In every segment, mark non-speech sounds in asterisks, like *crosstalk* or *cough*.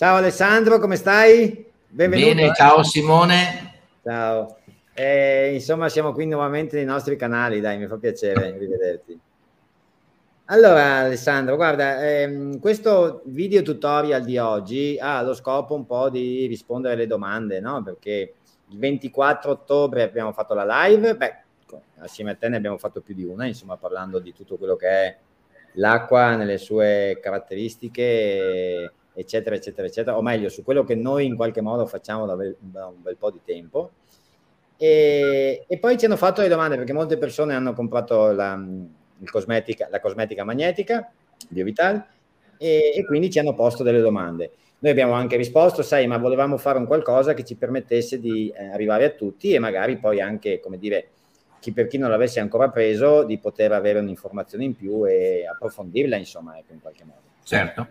Ciao Alessandro, come stai? Benvenuto. Bene, ciao Simone. Ciao. Eh, insomma, siamo qui nuovamente nei nostri canali, dai, mi fa piacere rivederti. Allora, Alessandro, guarda, ehm, questo video tutorial di oggi ha lo scopo un po' di rispondere alle domande, no? Perché il 24 ottobre abbiamo fatto la live, beh, assieme a te ne abbiamo fatto più di una, insomma, parlando di tutto quello che è l'acqua nelle sue caratteristiche, eccetera, eccetera, eccetera, o meglio, su quello che noi in qualche modo facciamo da, bel, da un bel po' di tempo. E, e, poi ci hanno fatto le domande perché molte persone hanno comprato la, cosmetica, la cosmetica magnetica BioVital e, e quindi ci hanno posto delle domande. Noi abbiamo anche risposto, sai, ma volevamo fare un qualcosa che ci permettesse di eh, arrivare a tutti e magari poi anche, come dire, chi per chi non l'avesse ancora preso, di poter avere un'informazione in più e approfondirla, insomma, ecco, in qualche modo. Certo.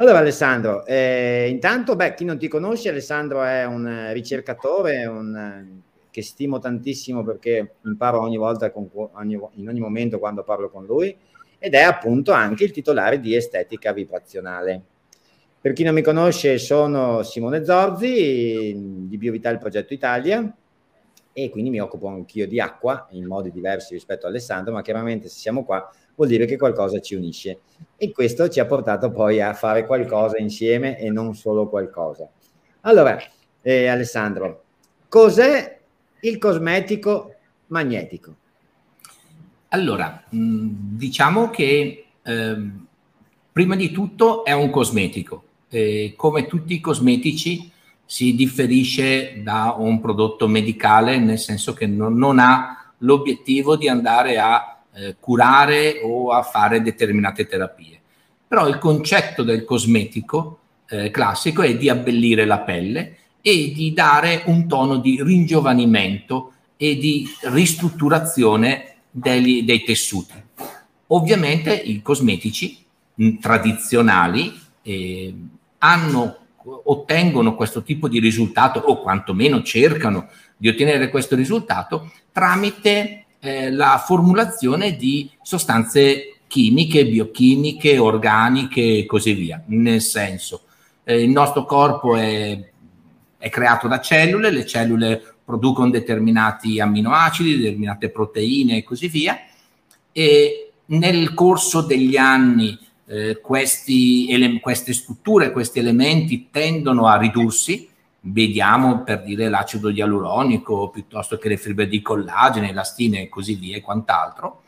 Allora Alessandro, eh, intanto, beh, chi non ti conosce, Alessandro è un ricercatore un, che stimo tantissimo perché imparo ogni volta, con, ogni, in ogni momento quando parlo con lui, ed è appunto anche il titolare di Estetica Vibrazionale. Per chi non mi conosce, sono Simone Zorzi di Biovital Progetto Italia e quindi mi occupo anch'io di acqua in modi diversi rispetto a Alessandro, ma chiaramente se siamo qua vuol dire che qualcosa ci unisce e questo ci ha portato poi a fare qualcosa insieme e non solo qualcosa. Allora, eh, Alessandro, cos'è il cosmetico magnetico? Allora, mm, diciamo che eh, prima di tutto è un cosmetico. Eh, come tutti i cosmetici si differisce da un prodotto medicale, nel senso che non, non ha l'obiettivo di andare a eh, curare o a fare determinate terapie. Però il concetto del cosmetico eh, classico è di abbellire la pelle e di dare un tono di ringiovanimento e di ristrutturazione degli, dei tessuti. Ovviamente i cosmetici mh, tradizionali eh, hanno, ottengono questo tipo di risultato o quantomeno cercano di ottenere questo risultato tramite eh, la formulazione di sostanze chimiche, biochimiche, organiche e così via. Nel senso, eh, il nostro corpo è, è, creato da cellule, le cellule producono determinati amminoacidi, determinate proteine e così via, e nel corso degli anni eh, questi ele- queste strutture, questi elementi tendono a ridursi, vediamo per dire l'acido ialuronico piuttosto che le fibre di collagene, elastine e così via e quant'altro.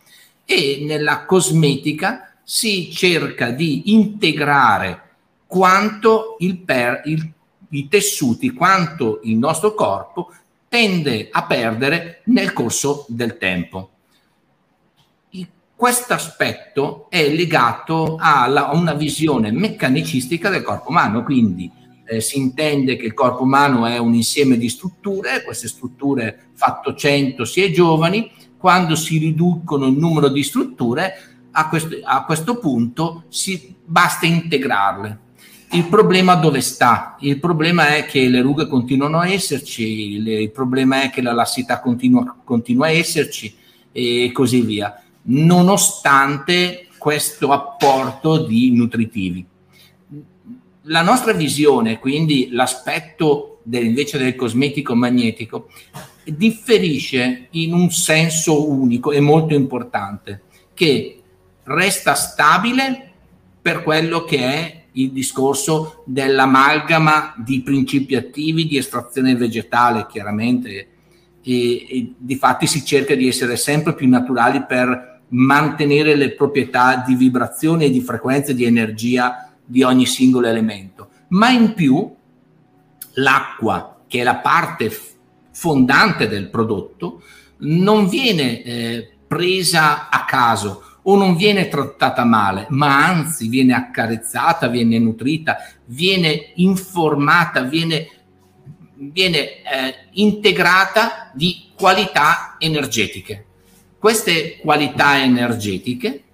E nella cosmetica si cerca di integrare quanto il per, il, i tessuti, quanto il nostro corpo tende a perdere nel corso del tempo. Questo aspetto è legato alla, a una visione meccanicistica del corpo umano, quindi eh, si intende che il corpo umano è un insieme di strutture, queste strutture fatto 100 si è giovani, quando si riducono il numero di strutture, a questo, a questo punto si, basta integrarle. Il problema dove sta? Il problema è che le rughe continuano a esserci, le, il problema è che la lassità continua, continua a esserci e così via, nonostante questo apporto di nutritivi la nostra visione, quindi l'aspetto del, invece del cosmetico magnetico, differisce in un senso unico e molto importante, che resta stabile per quello che è il discorso dell'amalgama di principi attivi di estrazione vegetale, chiaramente, e, e di fatti si cerca di essere sempre più naturali per mantenere le proprietà di vibrazione e di frequenza di energia di ogni singolo elemento, ma in più l'acqua, che è la parte fondante del prodotto, non viene eh, presa a caso o non viene trattata male, ma anzi viene accarezzata, viene nutrita, viene informata, viene, viene eh, integrata di qualità energetiche. Queste qualità energetiche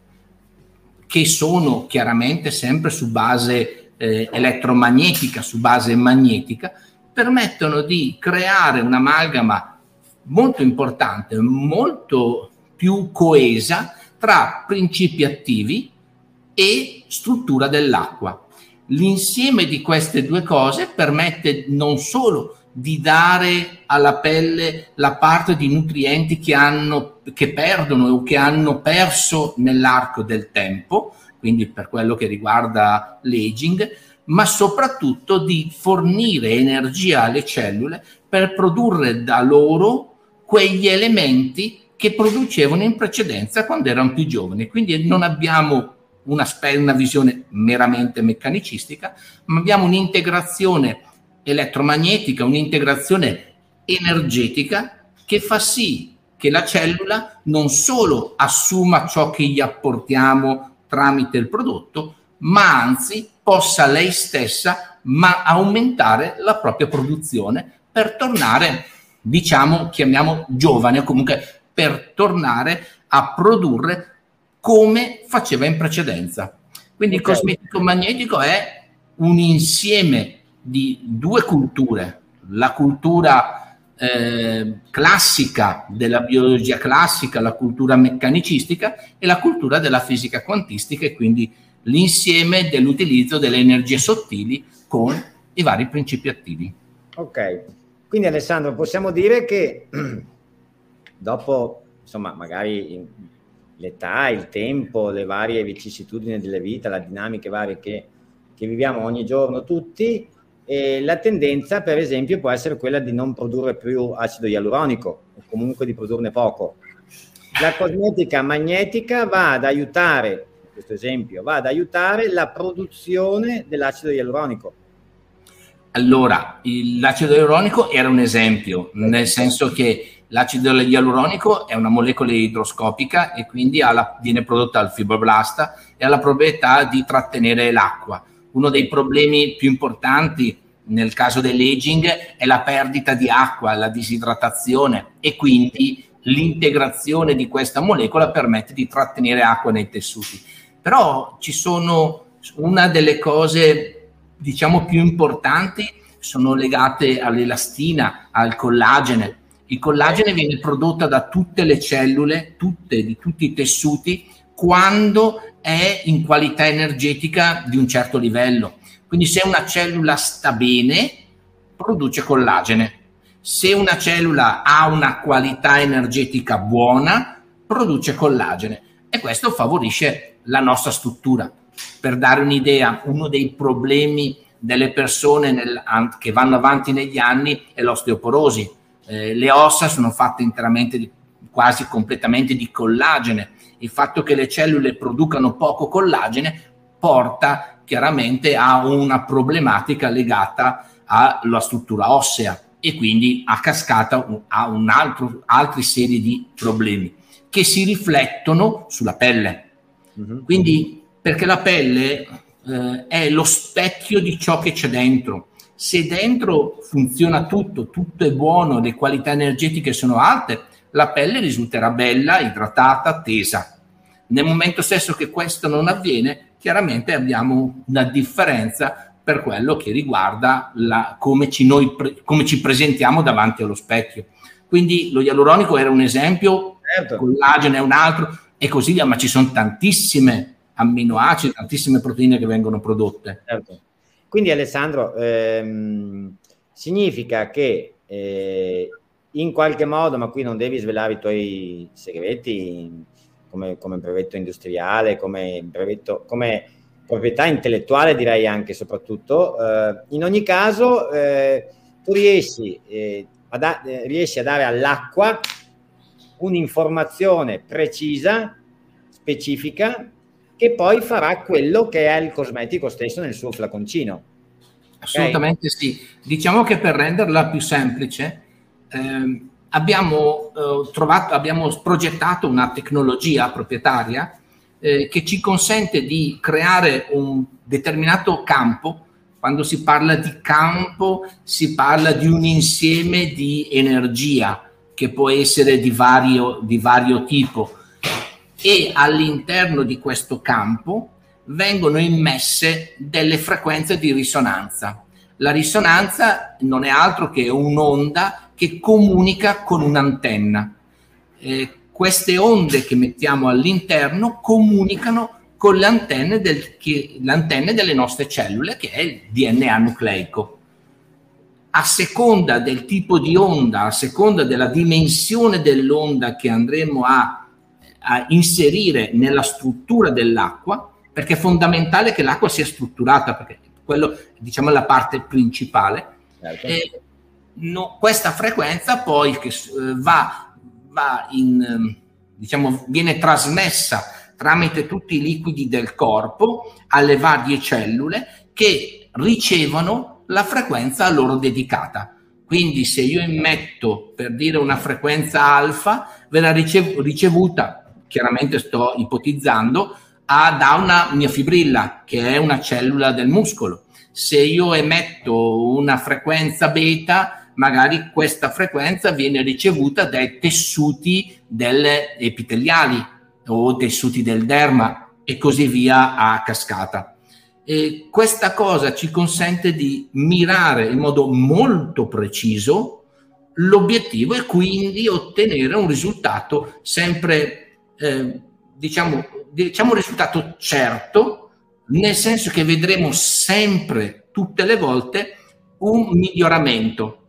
che sono chiaramente sempre su base eh, elettromagnetica, su base magnetica, permettono di creare un'amalgama molto importante, molto più coesa tra principi attivi e struttura dell'acqua. L'insieme di queste due cose permette non solo di dare alla pelle la parte di nutrienti che, hanno, che perdono o che hanno perso nell'arco del tempo, quindi per quello che riguarda l'aging, ma soprattutto di fornire energia alle cellule per produrre da loro quegli elementi che producevano in precedenza quando erano più giovani. Quindi non abbiamo una, una visione meramente meccanicistica, ma abbiamo un'integrazione elettromagnetica, un'integrazione energetica che fa sì che la cellula non solo assuma ciò che gli apportiamo tramite il prodotto, ma anzi possa lei stessa ma aumentare la propria produzione per tornare, diciamo, chiamiamo giovane o comunque per tornare a produrre come faceva in precedenza. Quindi okay. il cosmetico magnetico è un insieme di due culture, la cultura eh, classica della biologia classica, la cultura meccanicistica e la cultura della fisica quantistica e quindi l'insieme dell'utilizzo delle energie sottili con i vari principi attivi. Ok, quindi Alessandro possiamo dire che *clears throat* dopo, insomma, magari l'età, il tempo, le varie vicissitudini della vita, la dinamiche varie che, che viviamo ogni giorno tutti, e la tendenza, per esempio, può essere quella di non produrre più acido ialuronico o comunque di produrne poco. La cosmetica magnetica va ad aiutare, questo esempio, va ad aiutare la produzione dell'acido ialuronico. Allora, l'acido ialuronico era un esempio, nel senso che l'acido ialuronico è una molecola idroscopica e quindi la, viene prodotta dal fibroblasta e ha la proprietà di trattenere l'acqua uno dei problemi più importanti nel caso dell'aging è la perdita di acqua, la disidratazione e quindi l'integrazione di questa molecola permette di trattenere acqua nei tessuti. Però ci sono una delle cose diciamo più importanti sono legate all'elastina, al collagene. Il collagene viene prodotto da tutte le cellule, tutte, di tutti i tessuti, quando è in qualità energetica di un certo livello. Quindi se una cellula sta bene, produce collagene. Se una cellula ha una qualità energetica buona, produce collagene e questo favorisce la nostra struttura. Per dare un'idea, uno dei problemi delle persone nel, che vanno avanti negli anni è l'osteoporosi. Eh, le ossa sono fatte interamente, di, quasi completamente di collagene il fatto che le cellule producano poco collagene porta chiaramente a una problematica legata alla struttura ossea e quindi a cascata a un altro, altre serie di problemi che si riflettono sulla pelle. Mm-hmm. Quindi perché la pelle eh, è lo specchio di ciò che c'è dentro. Se dentro funziona tutto, tutto è buono, le qualità energetiche sono alte, la pelle risulterà bella, idratata, tesa. Nel momento stesso che questo non avviene, chiaramente abbiamo una differenza per quello che riguarda la, come, ci noi, come ci presentiamo davanti allo specchio. Quindi lo ialuronico era un esempio, certo. collagene è un altro e così via, ma ci sono tantissime amminoacidi, tantissime proteine che vengono prodotte. Certo. Quindi Alessandro, ehm, significa che eh, in qualche modo, ma qui non devi svelare i tuoi segreti come, come brevetto industriale, come, brevetto, come proprietà intellettuale direi anche soprattutto, eh, in ogni caso eh, tu riesci, eh, a da- eh, riesci a dare all'acqua un'informazione precisa, specifica, che poi farà quello che è il cosmetico stesso nel suo flaconcino. Assolutamente okay? sì. Diciamo che per renderla più semplice, ehm, abbiamo, eh, trovato, abbiamo progettato una tecnologia proprietaria eh, che ci consente di creare un determinato campo. Quando si parla di campo si parla di un insieme di energia che può essere di vario, di vario tipo e all'interno di questo campo vengono immesse delle frequenze di risonanza. La risonanza non è altro che un'onda che comunica con un'antenna. Eh, queste onde che mettiamo all'interno comunicano con le antenne, del, che, le antenne delle nostre cellule, che è il DNA nucleico. A seconda del tipo di onda, a seconda della dimensione dell'onda che andremo a, a inserire nella struttura dell'acqua, perché è fondamentale che l'acqua sia strutturata, perché quello diciamo è la parte principale. Certo. E, no, questa frequenza poi che eh, va, va in, diciamo, viene trasmessa tramite tutti i liquidi del corpo alle varie cellule che ricevono la frequenza a loro dedicata. Quindi se io immetto per dire una frequenza alfa, verrà ricev- ricevuta, chiaramente sto ipotizzando, a, da una mia fibrilla, che è una cellula del muscolo. Se io emetto una frequenza beta, magari questa frequenza viene ricevuta dai tessuti epiteliali o tessuti del derma e così via a cascata. E questa cosa ci consente di mirare in modo molto preciso l'obiettivo e quindi ottenere un risultato sempre, eh, diciamo, diciamo un risultato certo, nel senso che vedremo sempre, tutte le volte, un miglioramento.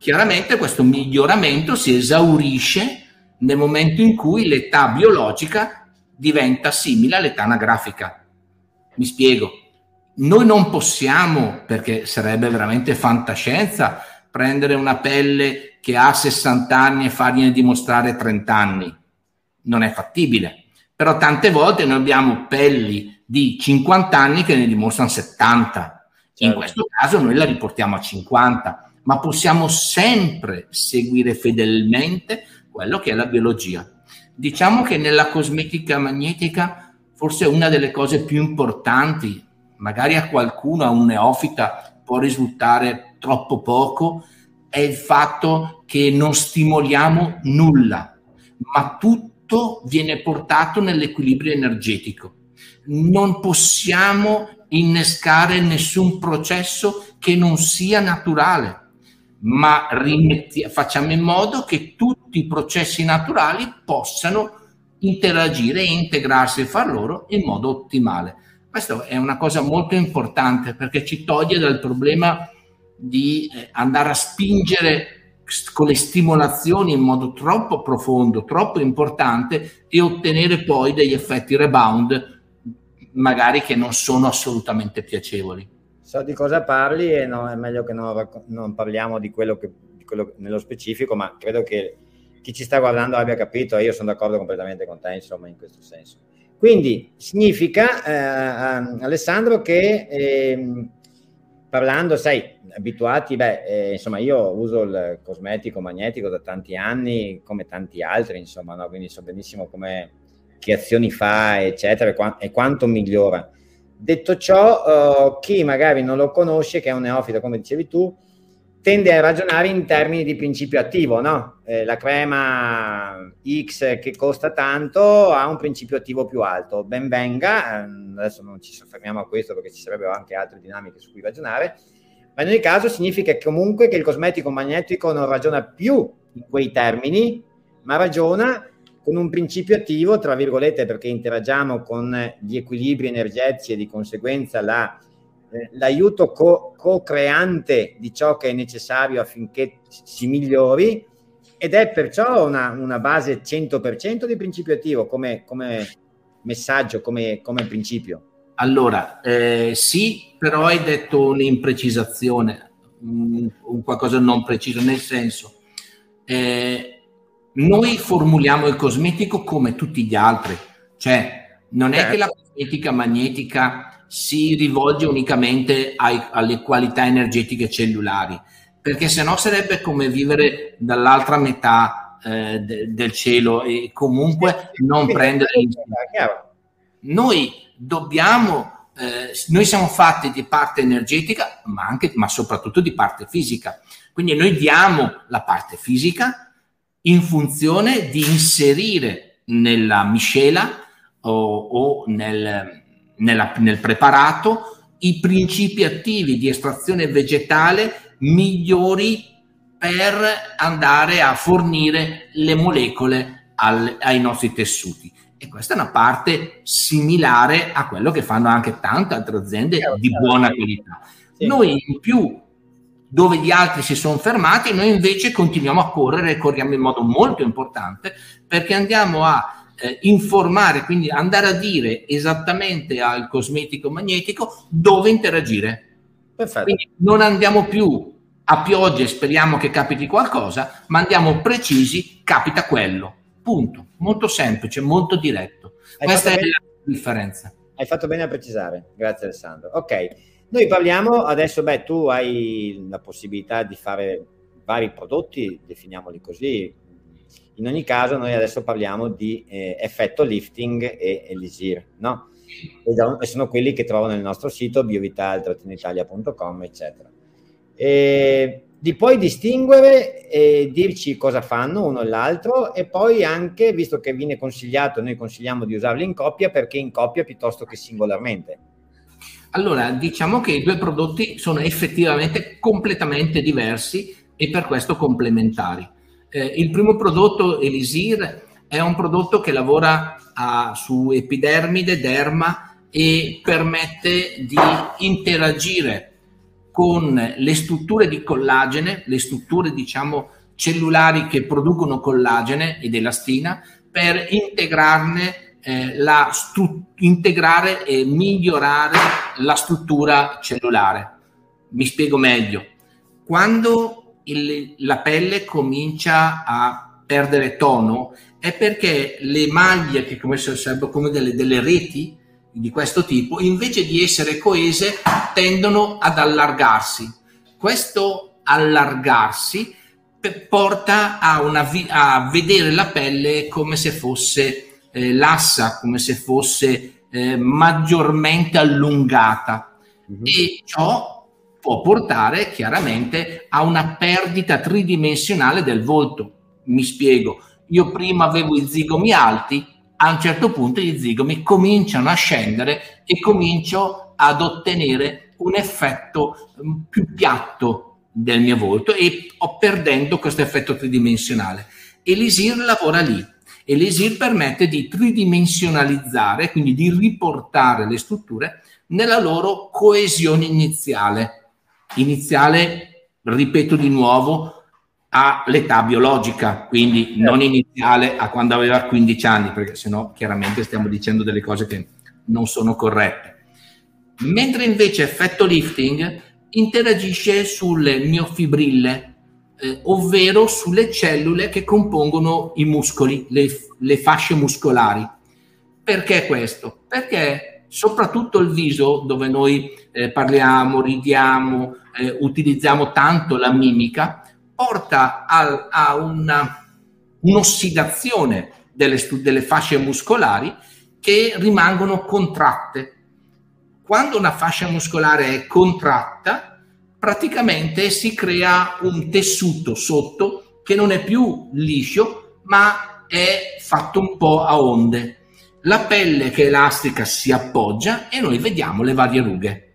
Chiaramente questo miglioramento si esaurisce nel momento in cui l'età biologica diventa simile all'età anagrafica. Mi spiego. Noi non possiamo, perché sarebbe veramente fantascienza, prendere una pelle che ha 60 anni e fargliene dimostrare 30 anni. Non è fattibile. Però tante volte noi abbiamo pelli di 50 anni che ne dimostrano 70. Certo. In questo caso noi la riportiamo a 50 ma possiamo sempre seguire fedelmente quello che è la biologia. Diciamo che nella cosmetica magnetica forse una delle cose più importanti, magari a qualcuno, a un neofita, può risultare troppo poco, è il fatto che non stimoliamo nulla, ma tutto viene portato nell'equilibrio energetico. Non possiamo innescare nessun processo che non sia naturale ma rimetti- facciamo in modo che tutti i processi naturali possano interagire e integrarsi fra loro in modo ottimale. Questa è una cosa molto importante perché ci toglie dal problema di eh, andare a spingere con le stimolazioni in modo troppo profondo, troppo importante e ottenere poi degli effetti rebound magari che non sono assolutamente piacevoli so di cosa parli e no, è meglio che non, non parliamo di quello, che, di quello, nello specifico, ma credo che chi ci sta guardando abbia capito e io sono d'accordo completamente con te, insomma, in questo senso. Quindi significa, eh, Alessandro, che eh, parlando, sai, abituati, beh, eh, insomma, io uso il cosmetico magnetico da tanti anni, come tanti altri, insomma, no? quindi so benissimo come, che azioni fa, eccetera, e, qua, e quanto migliora Detto ciò, uh, chi magari non lo conosce, che è un neofita, come dicevi tu, tende a ragionare in termini di principio attivo, no? Eh, la crema X che costa tanto ha un principio attivo più alto. Ben venga, ehm, adesso non ci soffermiamo a questo perché ci sarebbero anche altre dinamiche su cui ragionare, ma in ogni caso significa comunque che il cosmetico magnetico non ragiona più in quei termini, ma ragiona con un principio attivo, tra virgolette, perché interagiamo con gli equilibri energetici e di conseguenza la, eh, l'aiuto co- co-creante di ciò che è necessario affinché si migliori ed è perciò una, una base 100% di principio attivo come, come messaggio, come, come principio. Allora, eh, sì, però hai detto un'imprecisazione, un, un qualcosa non preciso, nel senso, eh, noi formuliamo il cosmetico come tutti gli altri, cioè non è certo. che la cosmetica magnetica si rivolge unicamente ai, alle qualità energetiche cellulari, perché sennò sarebbe come vivere dall'altra metà eh, de, del cielo e comunque non prendere... Noi dobbiamo, eh, noi siamo fatti di parte energetica, ma anche, ma soprattutto di parte fisica. Quindi noi diamo la parte fisica, in funzione di inserire nella miscela o, o nel, nella, nel preparato i principi attivi di estrazione vegetale migliori per andare a fornire le molecole al, ai nostri tessuti. E questa è una parte similare a quello che fanno anche tante altre aziende di buona qualità. Noi in più, dove gli altri si sono fermati, noi invece continuiamo a correre e corriamo in modo molto importante perché andiamo a eh, informare, quindi andare a dire esattamente al cosmetico magnetico dove interagire. Perfetto. Quindi non andiamo più a pioggia e speriamo che capiti qualcosa, ma andiamo precisi, capita quello. Punto. Molto semplice, molto diretto. Hai Questa è bene. la differenza. Hai fatto bene a precisare. Grazie Alessandro. Ok, noi parliamo adesso, beh, tu hai la possibilità di fare vari prodotti, definiamoli così. In ogni caso, noi adesso parliamo di eh, effetto lifting e elisir, no? E sono quelli che trovano nel nostro sito biovital-italia.com, eccetera. E li puoi distinguere e dirci cosa fanno uno e l'altro e poi anche, visto che viene consigliato, noi consigliamo di usarli in coppia perché in coppia piuttosto che singolarmente. Allora, diciamo che i due prodotti sono effettivamente completamente diversi e per questo complementari. Eh, il primo prodotto, Elisir, è un prodotto che lavora a, su epidermide, derma e permette di interagire con le strutture di collagene, le strutture diciamo cellulari che producono collagene ed elastina per integrarne eh, la stru- integrare e migliorare la struttura cellulare. Mi spiego meglio. Quando il, la pelle comincia a perdere tono è perché le maglie, che come sarebbero come delle, delle reti di questo tipo, invece di essere coese, tendono ad allargarsi. Questo allargarsi porta a, una, a vedere la pelle come se fosse eh, lassa, come se fosse eh, maggiormente allungata mm-hmm. e ciò può portare chiaramente a una perdita tridimensionale del volto. Mi spiego, io prima avevo i zigomi alti, a un certo punto gli zigomi cominciano a scendere e comincio ad ottenere un effetto mm, più piatto del mio volto e ho perdendo questo effetto tridimensionale. Elisir lavora lì e l'ESIR permette di tridimensionalizzare, quindi di riportare le strutture nella loro coesione iniziale. Iniziale, ripeto di nuovo, all'età biologica, quindi non iniziale a quando aveva 15 anni, perché sennò chiaramente stiamo dicendo delle cose che non sono corrette. Mentre invece effetto lifting interagisce sulle miofibrille, eh, ovvero sulle cellule che compongono i muscoli, le, le fasce muscolari. Perché questo? Perché soprattutto il viso, dove noi eh, parliamo, ridiamo, eh, utilizziamo tanto la mimica, porta a, a una, un'ossidazione delle, delle fasce muscolari che rimangono contratte. Quando una fascia muscolare è contratta, praticamente si crea un tessuto sotto che non è più liscio, ma è fatto un po' a onde. La pelle che è elastica si appoggia e noi vediamo le varie rughe.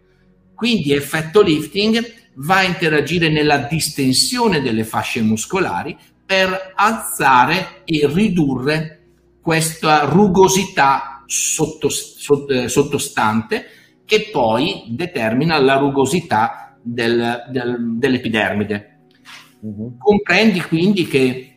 Quindi effetto lifting va a interagire nella distensione delle fasce muscolari per alzare e ridurre questa rugosità sotto, sotto, sottostante che poi determina la rugosità del, del, dell'epidermide. Uh-huh. Comprendi quindi che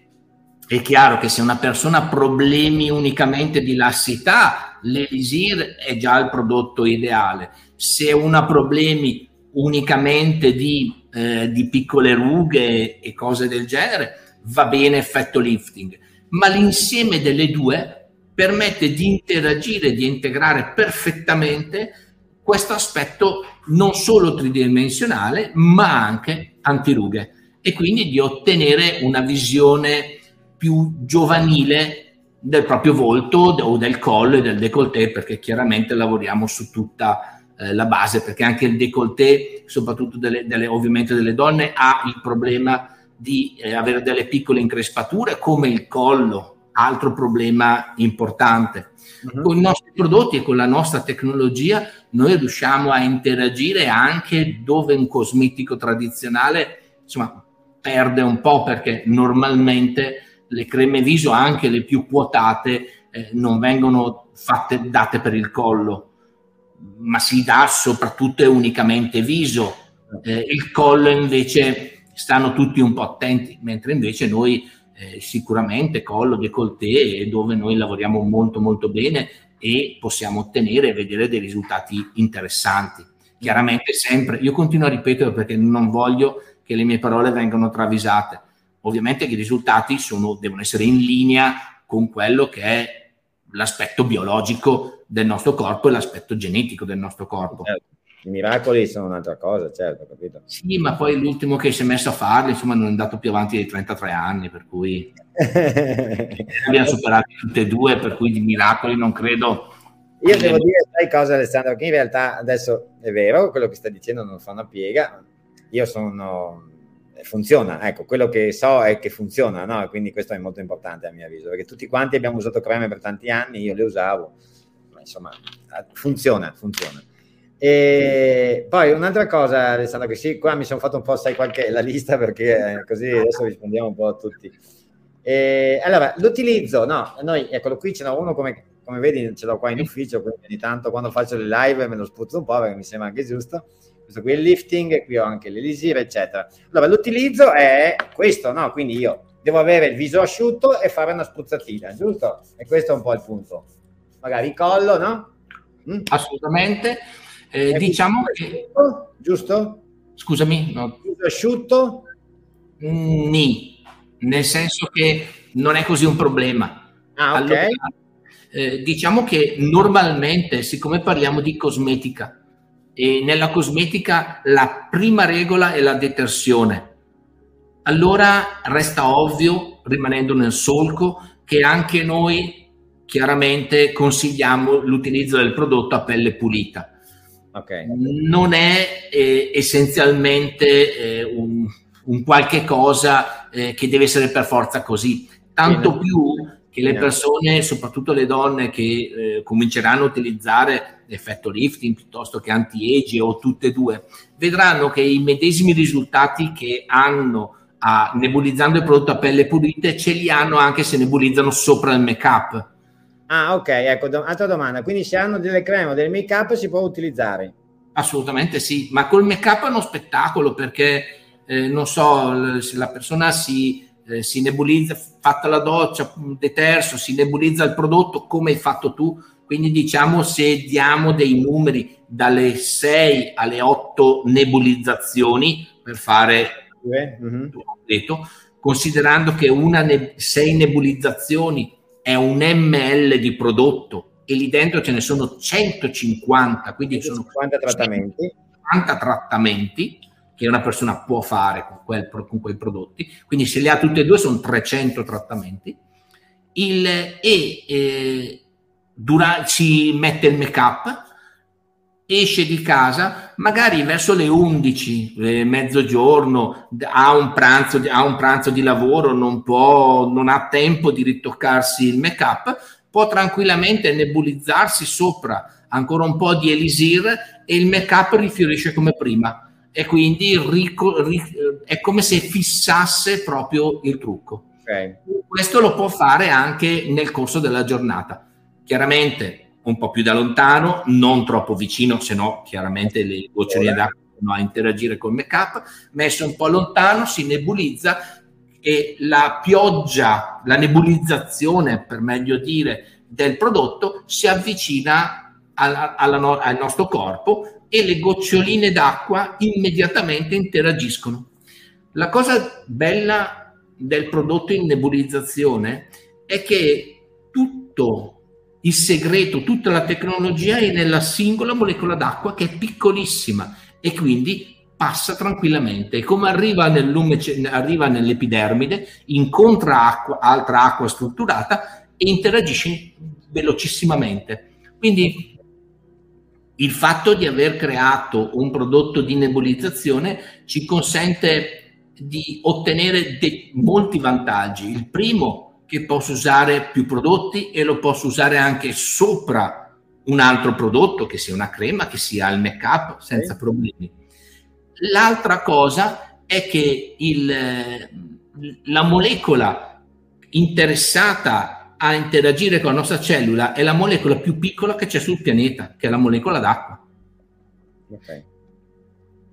è chiaro che se una persona ha problemi unicamente di lassità, l'Elisir è già il prodotto ideale. Se una ha problemi unicamente di, eh, di piccole rughe e cose del genere, va bene effetto lifting. Ma l'insieme delle due permette di interagire, di integrare perfettamente questo aspetto non solo tridimensionale, ma anche antirughe. E quindi di ottenere una visione più giovanile del proprio volto o del collo e del décolleté, perché chiaramente lavoriamo su tutta eh, la base, perché anche il décolleté, soprattutto delle, delle, ovviamente delle donne, ha il problema di eh, avere delle piccole increspature, come il collo, altro problema importante. Uh-huh. Con i nostri prodotti e con la nostra tecnologia noi riusciamo a interagire anche dove un cosmetico tradizionale insomma, perde un po' perché normalmente le creme viso, anche le più quotate, eh, non vengono fatte, date per il collo, ma si dà soprattutto e unicamente viso. Eh, il collo invece stanno tutti un po' attenti, mentre invece noi eh, sicuramente collo, décolleté dove noi lavoriamo molto molto bene e possiamo ottenere e vedere dei risultati interessanti. Chiaramente sempre, io continuo a ripetere perché non voglio che le mie parole vengano travisate. Ovviamente che i risultati sono, devono essere in linea con quello che è l'aspetto biologico del nostro corpo e l'aspetto genetico del nostro corpo. Certo. I miracoli sono un'altra cosa, certo, capito? Sì, ma poi l'ultimo che si è messo a farli, insomma, non è andato più avanti dei 33 anni, per cui *laughs* abbiamo superato tutte e due, per cui di miracoli non credo. Io devo dire, sai cosa Alessandro, che in realtà adesso è vero, quello che stai dicendo non fa una piega, io sono funziona, ecco, quello che so è che funziona, no? Quindi questo è molto importante a mio avviso, perché tutti quanti abbiamo usato creme per tanti anni, io le usavo, ma insomma, funziona, funziona. E poi un'altra cosa, Alessandro, che sì, qua mi sono fatto un po', sai, qualche la lista perché eh, così adesso rispondiamo un po' a tutti. E, allora, l'utilizzo, no, noi, eccolo qui, ce n'è uno come, come vedi, ce l'ho qua in ufficio, quindi ogni tanto quando faccio le live me lo spuzzo un po' perché mi sembra anche giusto. Questo qui è il lifting, qui ho anche l'elisir, eccetera. Allora, l'utilizzo è questo, no? Quindi io devo avere il viso asciutto e fare una spruzzatina, giusto? E questo è un po' il punto. Magari collo, no? Mm? Assolutamente. Eh, diciamo che... Giusto? Scusami. No. Asciutto? Mm, ni, nel senso che non è così un problema. Ah, ok. Allora, eh, diciamo che normalmente, siccome parliamo di cosmetica, e nella cosmetica la prima regola è la detersione. Allora resta ovvio, rimanendo nel solco, che anche noi chiaramente consigliamo l'utilizzo del prodotto a pelle pulita. Okay. Non è eh, essenzialmente eh, un, un, qualche cosa eh, che deve essere per forza così, tanto più che le persone, soprattutto le donne che eh, cominceranno a utilizzare l'effetto lifting piuttosto che anti-age o tutte e due, vedranno che i medesimi risultati che hanno a, nebulizzando il prodotto a pelle pulita ce li hanno anche se nebulizzano sopra il make-up. Ah, ok, ecco, do- altra domanda. Quindi se hanno delle creme o del make-up si può utilizzare? Assolutamente sì, ma col make-up è uno spettacolo perché, eh, non so, se la persona si eh, si nebulizza, fatta la doccia, deterso, si nebulizza il prodotto come hai fatto tu. Quindi diciamo se diamo dei numeri dalle 6 alle 8 nebulizzazioni per fare mm-hmm. detto, considerando che una ne- 6 nebulizzazioni è un ml di prodotto e lì dentro ce ne sono 150, quindi 150 sono trattamenti. 50 trattamenti che una persona può fare con, quel, con quei prodotti, quindi se li ha tutti e due sono 300 trattamenti, il, e eh, dura, si mette il make up, esce di casa, magari verso le 11, eh, mezzogiorno, ha un, pranzo, ha un pranzo di lavoro, non, può, non ha tempo di ritoccarsi il make up, può tranquillamente nebulizzarsi sopra ancora un po' di elisir e il make up rifiorisce come prima e quindi rico, ric- è come se fissasse proprio il trucco. Okay. Questo lo può fare anche nel corso della giornata. Chiaramente un po' più da lontano, non troppo vicino, se no chiaramente le goccioline d'acqua vanno a interagire col make-up, messo un po' lontano, si nebulizza e la pioggia, la nebulizzazione, per meglio dire, del prodotto si avvicina alla, alla, al nostro corpo e le goccioline d'acqua immediatamente interagiscono. La cosa bella del prodotto in nebulizzazione è che tutto il segreto, tutta la tecnologia è nella singola molecola d'acqua che è piccolissima e quindi passa tranquillamente. E come arriva, arriva nell'epidermide, incontra acqua, altra acqua strutturata e interagisce velocissimamente. Quindi il fatto di aver creato un prodotto di nebulizzazione ci consente di ottenere de- molti vantaggi. Il primo, che posso usare più prodotti e lo posso usare anche sopra un altro prodotto, che sia una crema, che sia il make-up, senza okay. problemi. L'altra cosa è che il, la molecola interessata a interagire con la nostra cellula è la molecola più piccola che c'è sul pianeta, che è la molecola d'acqua. Okay.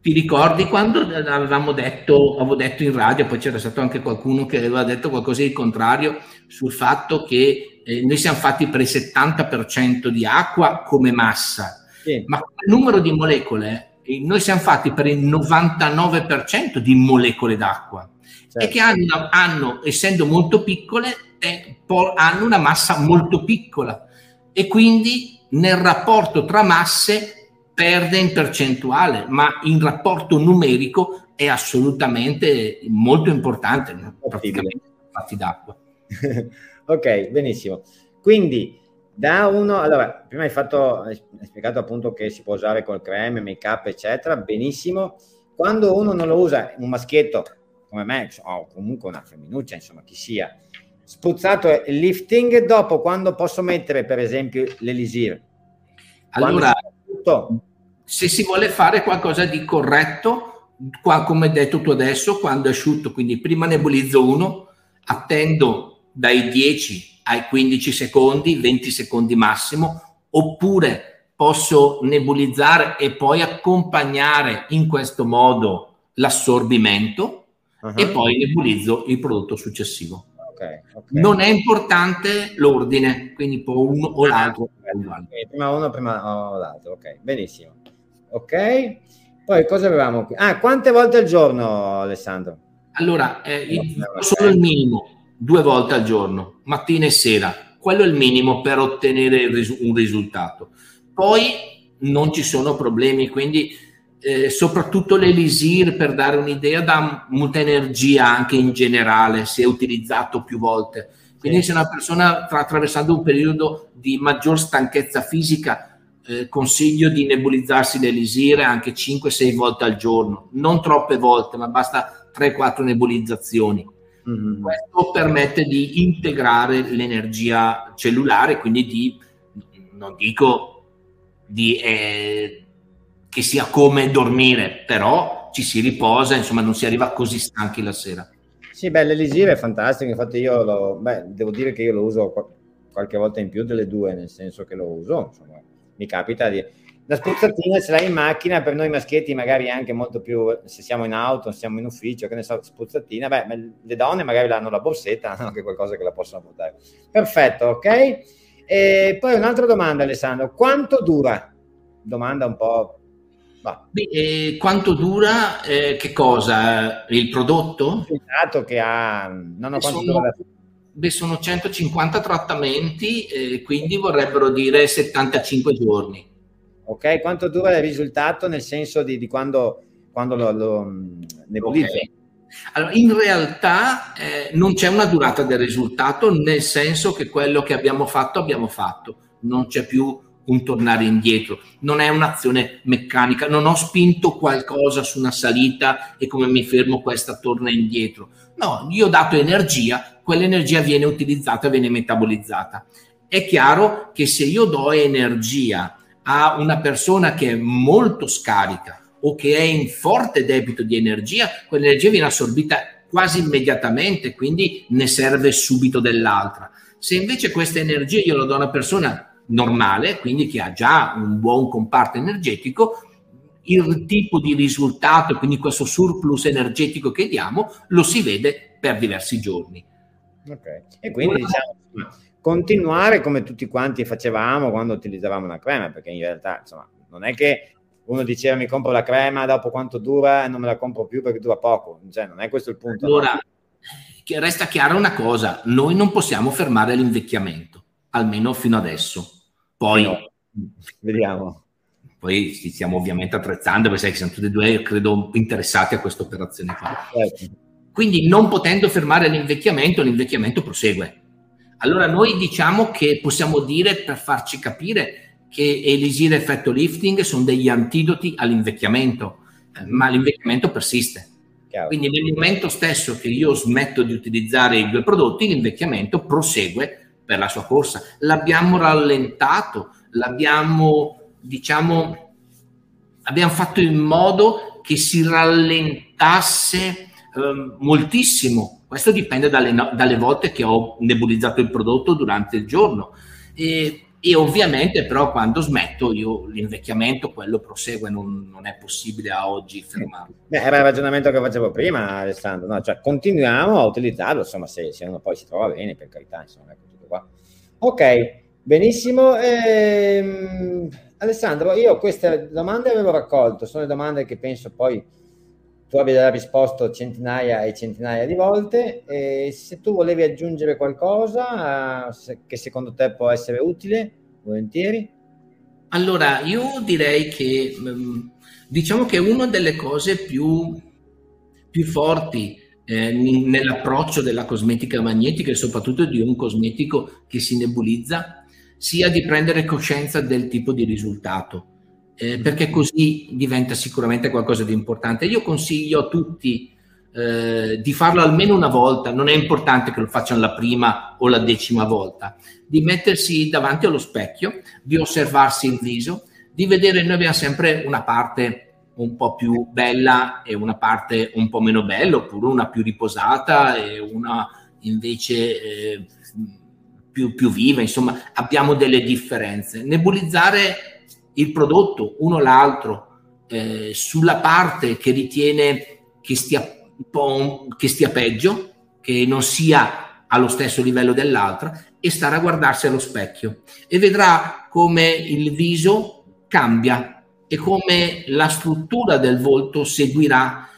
Ti ricordi quando avevamo detto, avevo detto in radio, poi c'era stato anche qualcuno che aveva detto qualcosa di contrario sul fatto che eh, noi siamo fatti per il 70% di acqua come massa, sì. ma come numero di molecole eh, noi siamo fatti per il 99% di molecole d'acqua certo. e che hanno, hanno, essendo molto piccole, eh, hanno una massa molto piccola e quindi nel rapporto tra masse perde in percentuale, ma in rapporto numerico è assolutamente molto importante, praticamente fatti d'acqua. *laughs* ok, benissimo. Quindi da uno, allora, prima hai, fatto, hai spiegato appunto che si può usare col creme, make up, eccetera, benissimo. Quando uno non lo usa, un maschietto come me, o comunque una femminuccia, insomma, chi sia, spruzzato il lifting, dopo quando posso mettere per esempio l'elisir? Allora, se si vuole fare qualcosa di corretto, qua, come hai detto tu adesso, quando è asciutto, quindi prima nebulizzo uno, attendo dai 10 ai 15 secondi, 20 secondi massimo, oppure posso nebulizzare e poi accompagnare in questo modo l'assorbimento uh-huh. e poi nebulizzo il prodotto successivo. Okay, okay. Non è importante l'ordine, quindi può uno o l'altro. Okay, prima uno, prima o l'altro, ok, benissimo. Ok, poi cosa avevamo qui? Ah, quante volte al giorno, Alessandro? Allora, eh, solo il minimo, due volte al giorno, mattina e sera. Quello è il minimo per ottenere un risultato. Poi non ci sono problemi, quindi eh, soprattutto l'elisir, per dare un'idea, dà molta energia anche in generale, se è utilizzato più volte. Quindi se una persona sta attraversando un periodo di maggior stanchezza fisica, eh, consiglio di nebulizzarsi l'elisir anche 5-6 volte al giorno, non troppe volte, ma basta 3-4 nebulizzazioni. Mm-hmm. Questo permette di integrare l'energia cellulare, quindi di, non dico di eh, che sia come dormire, però ci si riposa, insomma non si arriva così stanchi la sera. Sì, beh, l'elisir è fantastico, infatti io lo, beh, devo dire che io lo uso qualche volta in più delle due, nel senso che lo uso, insomma, mi capita di... La spruzzatina ce l'hai in macchina, per noi maschietti magari anche molto più, se siamo in auto, siamo in ufficio, che ne so, spruzzatina, beh, le donne magari hanno la borsetta, *laughs* hanno anche qualcosa che la possono portare. Perfetto, ok? E poi un'altra domanda Alessandro, quanto dura? Domanda un po' Beh, eh, quanto dura? Eh, che cosa? Il prodotto? Il dato che ha... Non ho sono, dura... beh, sono 150 trattamenti, eh, quindi vorrebbero dire 75 giorni. Ok, quanto dura il risultato nel senso di, di quando, quando, lo, lo nebulizzo? Okay. Allora, in realtà eh, non c'è una durata del risultato, nel senso che quello che abbiamo fatto abbiamo fatto, non c'è più un tornare indietro, non è un'azione meccanica, non ho spinto qualcosa su una salita e come mi fermo questa torna indietro. No, io ho dato energia, quell'energia viene utilizzata, viene metabolizzata. È chiaro che se io do energia a una persona che è molto scarica o che è in forte debito di energia, quell'energia viene assorbita quasi immediatamente, quindi ne serve subito dell'altra. Se invece questa energia io la do a una persona normale, quindi che ha già un buon comparto energetico, il tipo di risultato, quindi questo surplus energetico che diamo, lo si vede per diversi giorni. Ok, e quindi diciamo continuare come tutti quanti facevamo quando utilizzavamo la crema, perché in realtà insomma non è che uno diceva mi compro la crema, dopo quanto dura e non me la compro più perché dura poco, cioè non è questo il punto. Allora, no? resta chiara una cosa, noi non possiamo fermare l'invecchiamento, almeno fino adesso. Poi no. vediamo. Poi stiamo ovviamente attrezzando perché siamo tutti e due, credo, interessati a questa operazione qua. Certo. Quindi non potendo fermare l'invecchiamento, l'invecchiamento prosegue. Allora noi diciamo che possiamo dire per farci capire che elisir e effetto lifting sono degli antidoti all'invecchiamento, eh, ma l'invecchiamento persiste. Chiaro. Quindi nel momento stesso che io smetto di utilizzare i due prodotti, l'invecchiamento prosegue per la sua corsa. L'abbiamo rallentato, l'abbiamo, diciamo, abbiamo fatto in modo che si rallentasse eh, moltissimo Questo dipende dalle, dalle volte che ho nebulizzato il prodotto durante il giorno. E, e ovviamente però quando smetto io l'invecchiamento quello prosegue, non, non è possibile a oggi fermarlo. Beh, era il ragionamento che facevo prima Alessandro, no? cioè continuiamo a utilizzarlo, insomma se, se, uno poi si trova bene per carità, insomma, tutto qua. Ok, benissimo. Ehm, Alessandro, io queste domande avevo raccolto, sono domande che penso poi tu abbia risposto centinaia e centinaia di volte e se tu volevi aggiungere qualcosa se, che secondo te può essere utile, volentieri. Allora, io direi che mm, diciamo che una delle cose più, più forti eh, nell'approccio della cosmetica magnetica e soprattutto di un cosmetico che si nebulizza sia di prendere coscienza del tipo di risultato eh, perché così diventa sicuramente qualcosa di importante. Io consiglio a tutti eh, di farlo almeno una volta, non è importante che lo facciano la prima o la decima volta, di mettersi davanti allo specchio, di osservarsi il viso, di vedere, noi abbiamo sempre una parte un po' più bella e una parte un po' meno bella, oppure una più riposata e una invece eh, più, più viva, insomma abbiamo delle differenze. Nebulizzare il prodotto uno l'altro eh, sulla parte che ritiene che stia, che stia peggio, che non sia allo stesso livello dell'altra e stare a guardarsi allo specchio. E vedrà come il viso cambia e come la struttura del volto seguirà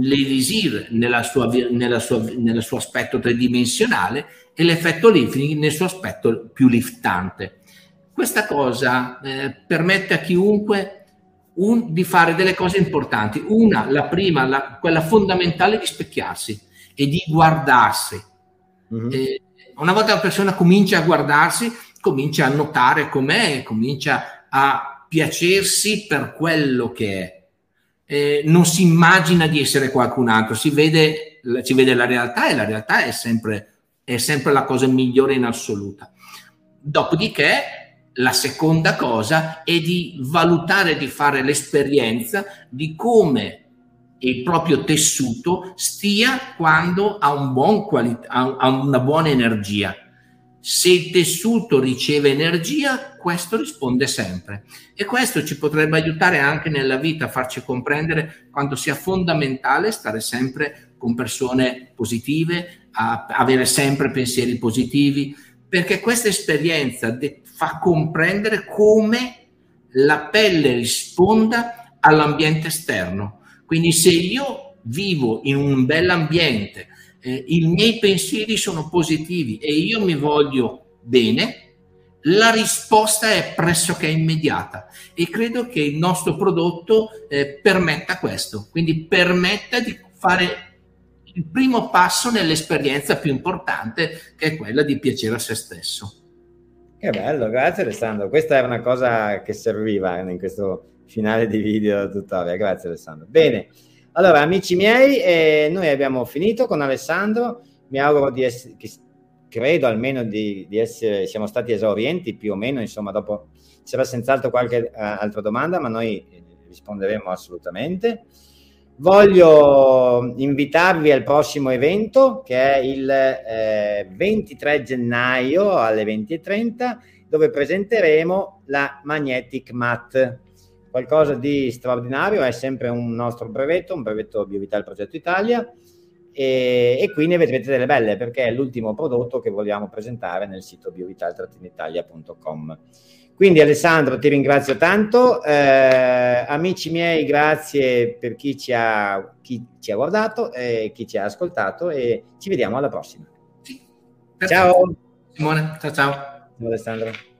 l'elisir nella sua, nella sua, nel suo aspetto tridimensionale e l'effetto lifting nel suo aspetto più liftante. Questa cosa eh, permette a chiunque un, di fare delle cose importanti. Una, la prima, la, quella fondamentale di specchiarsi e di guardarsi. Mm-hmm. Eh, una volta la persona comincia a guardarsi, comincia a notare com'è, comincia a piacersi per quello che è. Eh, non si immagina di essere qualcun altro, si vede, si vede la realtà e la realtà è sempre, è sempre la cosa migliore in assoluta. Dopodiché la seconda cosa è di valutare, di fare l'esperienza di come il proprio tessuto stia quando ha, un buon quali- ha una buona energia. Se il tessuto riceve energia, questo risponde sempre. E questo ci potrebbe aiutare anche nella vita, a farci comprendere quanto sia fondamentale stare sempre con persone positive, avere sempre pensieri positivi, perché questa esperienza de- fa comprendere come la pelle risponda all'ambiente esterno. Quindi se io vivo in un bell'ambiente, eh, i miei pensieri sono positivi e io mi voglio bene, la risposta è pressoché immediata e credo che il nostro prodotto eh, permetta questo, quindi permetta di fare il primo passo nell'esperienza più importante che è quella di piacere a se stesso. Che bello, grazie Alessandro. Questa era una cosa che serviva in questo finale di video tutorial. Grazie Alessandro. Bene, allora amici miei, eh, noi abbiamo finito con Alessandro. Mi auguro di essere, credo almeno di, di, essere, siamo stati esaurienti più o meno, insomma, dopo c'era senz'altro qualche uh, altra domanda, ma noi risponderemo assolutamente. Voglio invitarvi al prossimo evento che è il eh, 23 gennaio alle 20.30 dove presenteremo la Magnetic Mat. Qualcosa di straordinario, è sempre un nostro brevetto, un brevetto Biovital Progetto Italia e, e, qui ne vedrete delle belle perché è l'ultimo prodotto che vogliamo presentare nel sito biovital-italia.com. Quindi Alessandro ti ringrazio tanto, eh, amici miei grazie per chi ci ha, chi ci ha guardato e chi ci ha ascoltato e ci vediamo alla prossima. Ciao. Simone, ciao ciao. Ciao Alessandro.